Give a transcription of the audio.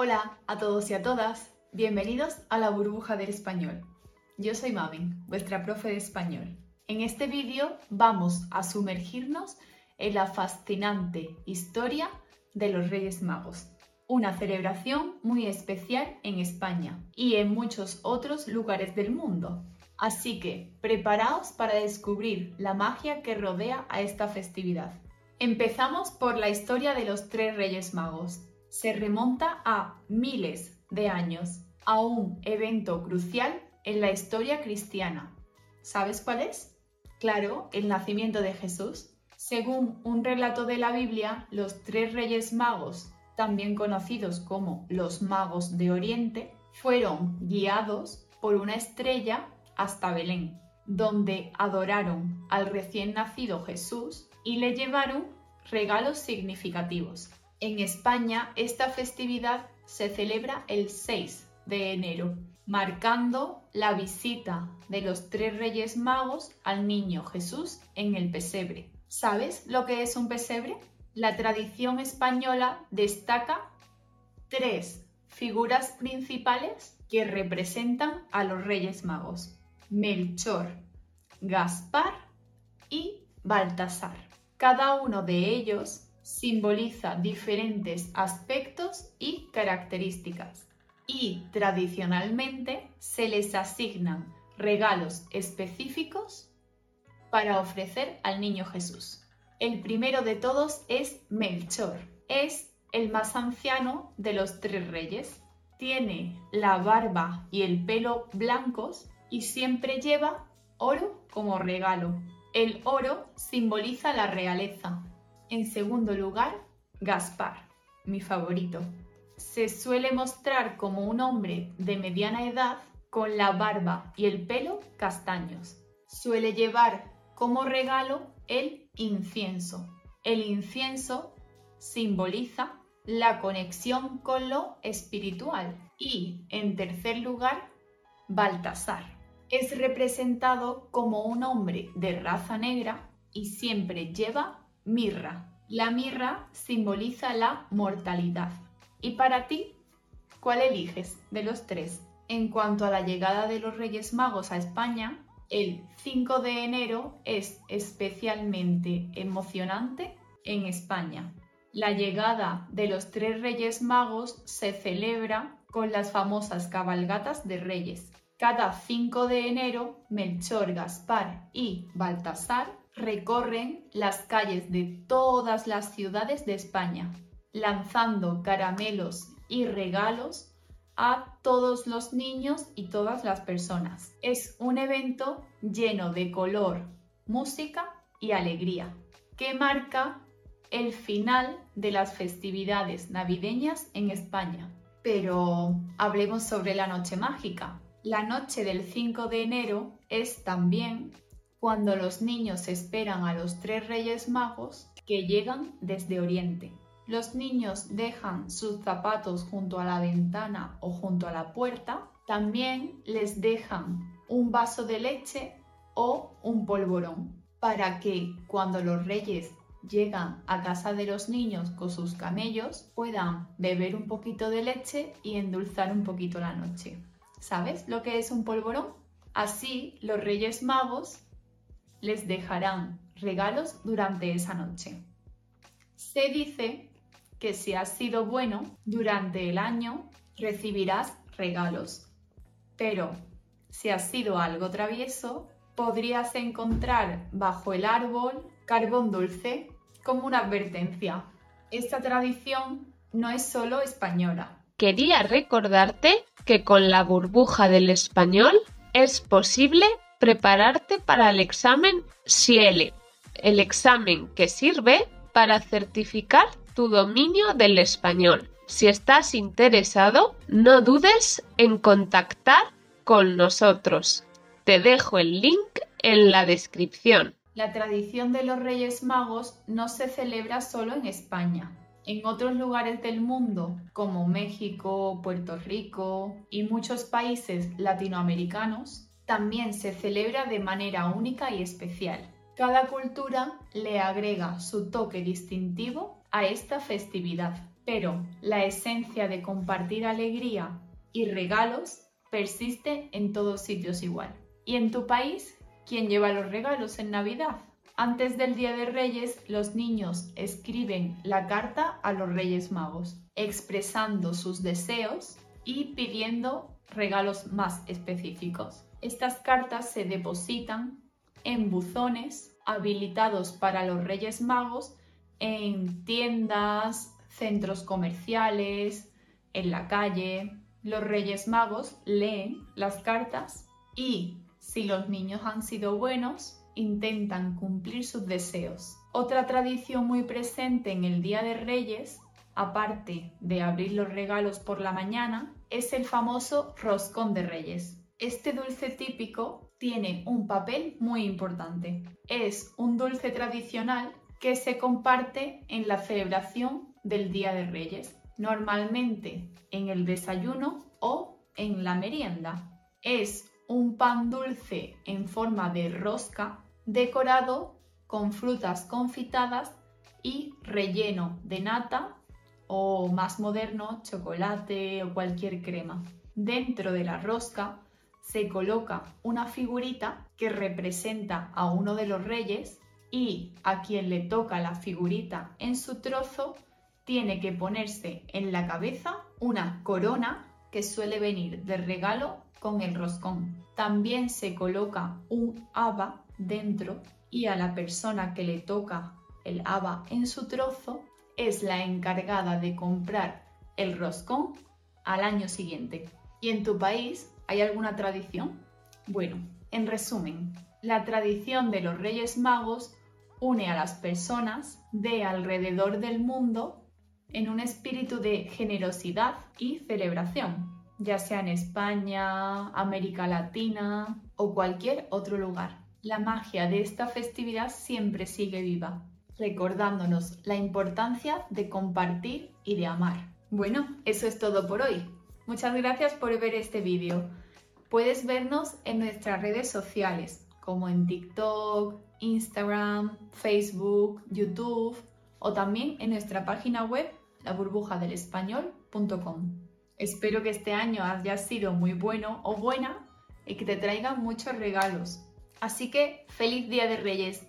Hola a todos y a todas, bienvenidos a la burbuja del español. Yo soy Mavin, vuestra profe de español. En este vídeo vamos a sumergirnos en la fascinante historia de los Reyes Magos, una celebración muy especial en España y en muchos otros lugares del mundo. Así que preparaos para descubrir la magia que rodea a esta festividad. Empezamos por la historia de los tres Reyes Magos. Se remonta a miles de años, a un evento crucial en la historia cristiana. ¿Sabes cuál es? Claro, el nacimiento de Jesús. Según un relato de la Biblia, los tres Reyes Magos, también conocidos como los Magos de Oriente, fueron guiados por una estrella hasta Belén, donde adoraron al recién nacido Jesús y le llevaron regalos significativos. En España esta festividad se celebra el 6 de enero, marcando la visita de los tres reyes magos al niño Jesús en el pesebre. ¿Sabes lo que es un pesebre? La tradición española destaca tres figuras principales que representan a los reyes magos. Melchor, Gaspar y Baltasar. Cada uno de ellos simboliza diferentes aspectos y características y tradicionalmente se les asignan regalos específicos para ofrecer al niño Jesús. El primero de todos es Melchor. Es el más anciano de los tres reyes. Tiene la barba y el pelo blancos y siempre lleva oro como regalo. El oro simboliza la realeza. En segundo lugar, Gaspar, mi favorito. Se suele mostrar como un hombre de mediana edad con la barba y el pelo castaños. Suele llevar como regalo el incienso. El incienso simboliza la conexión con lo espiritual. Y, en tercer lugar, Baltasar es representado como un hombre de raza negra y siempre lleva mirra. La mirra simboliza la mortalidad. ¿Y para ti, cuál eliges de los tres? En cuanto a la llegada de los Reyes Magos a España, el 5 de enero es especialmente emocionante en España. La llegada de los tres Reyes Magos se celebra con las famosas cabalgatas de Reyes, cada 5 de enero, Melchor, Gaspar y Baltasar recorren las calles de todas las ciudades de España, lanzando caramelos y regalos a todos los niños y todas las personas. Es un evento lleno de color, música y alegría, que marca el final de las festividades navideñas en España. Pero hablemos sobre la noche mágica. La noche del 5 de enero es también cuando los niños esperan a los tres reyes magos que llegan desde Oriente. Los niños dejan sus zapatos junto a la ventana o junto a la puerta. También les dejan un vaso de leche o un polvorón para que cuando los reyes llegan a casa de los niños con sus camellos puedan beber un poquito de leche y endulzar un poquito la noche. ¿Sabes lo que es un polvorón? Así los Reyes Magos les dejarán regalos durante esa noche. Se dice que si has sido bueno durante el año, recibirás regalos. Pero si has sido algo travieso, podrías encontrar bajo el árbol carbón dulce como una advertencia. Esta tradición no es solo española. Quería recordarte que con la burbuja del español es posible prepararte para el examen SIELE, el examen que sirve para certificar tu dominio del español. Si estás interesado, no dudes en contactar con nosotros. Te dejo el link en la descripción. La tradición de los Reyes Magos no se celebra solo en España. En otros lugares del mundo, como México, Puerto Rico y muchos países latinoamericanos, también se celebra de manera única y especial. Cada cultura le agrega su toque distintivo a esta festividad. pero la esencia de compartir alegría y regalos persiste en todos sitios igual. ¿Y en tu país? ¿Quién lleva los regalos en Navidad? Antes del Día de Reyes, los niños escriben la carta a los Reyes Magos, expresando sus deseos y pidiendo regalos más específicos. Estas cartas se depositan en buzones habilitados para los Reyes Magos en tiendas, centros comerciales, en la calle. Los Reyes Magos leen las cartas y si los niños han sido buenos, intentan cumplir sus deseos. Otra tradición muy presente en el Día de Reyes, aparte de abrir los regalos por la mañana, es el famoso roscón de Reyes. Este dulce típico tiene un papel muy importante. Es un dulce tradicional que se comparte en la celebración del Día de Reyes, normalmente en el desayuno o en la merienda. Es un pan dulce en forma de rosca decorado con frutas confitadas y relleno de nata o más moderno chocolate o cualquier crema. Dentro de la rosca se coloca una figurita que representa a uno de los reyes y a quien le toca la figurita en su trozo tiene que ponerse en la cabeza una corona que suele venir de regalo con el roscón. También se coloca un haba dentro y a la persona que le toca el haba en su trozo es la encargada de comprar el roscón al año siguiente. ¿Y en tu país hay alguna tradición? Bueno, en resumen, la tradición de los Reyes Magos une a las personas de alrededor del mundo en un espíritu de generosidad y celebración, ya sea en España, América Latina o cualquier otro lugar. La magia de esta festividad siempre sigue viva, recordándonos la importancia de compartir y de amar. Bueno, eso es todo por hoy. Muchas gracias por ver este vídeo. Puedes vernos en nuestras redes sociales, como en TikTok, Instagram, Facebook, YouTube o también en nuestra página web laburbujadelespañol.com. Espero que este año haya sido muy bueno o buena y que te traigan muchos regalos. Así que feliz Día de Reyes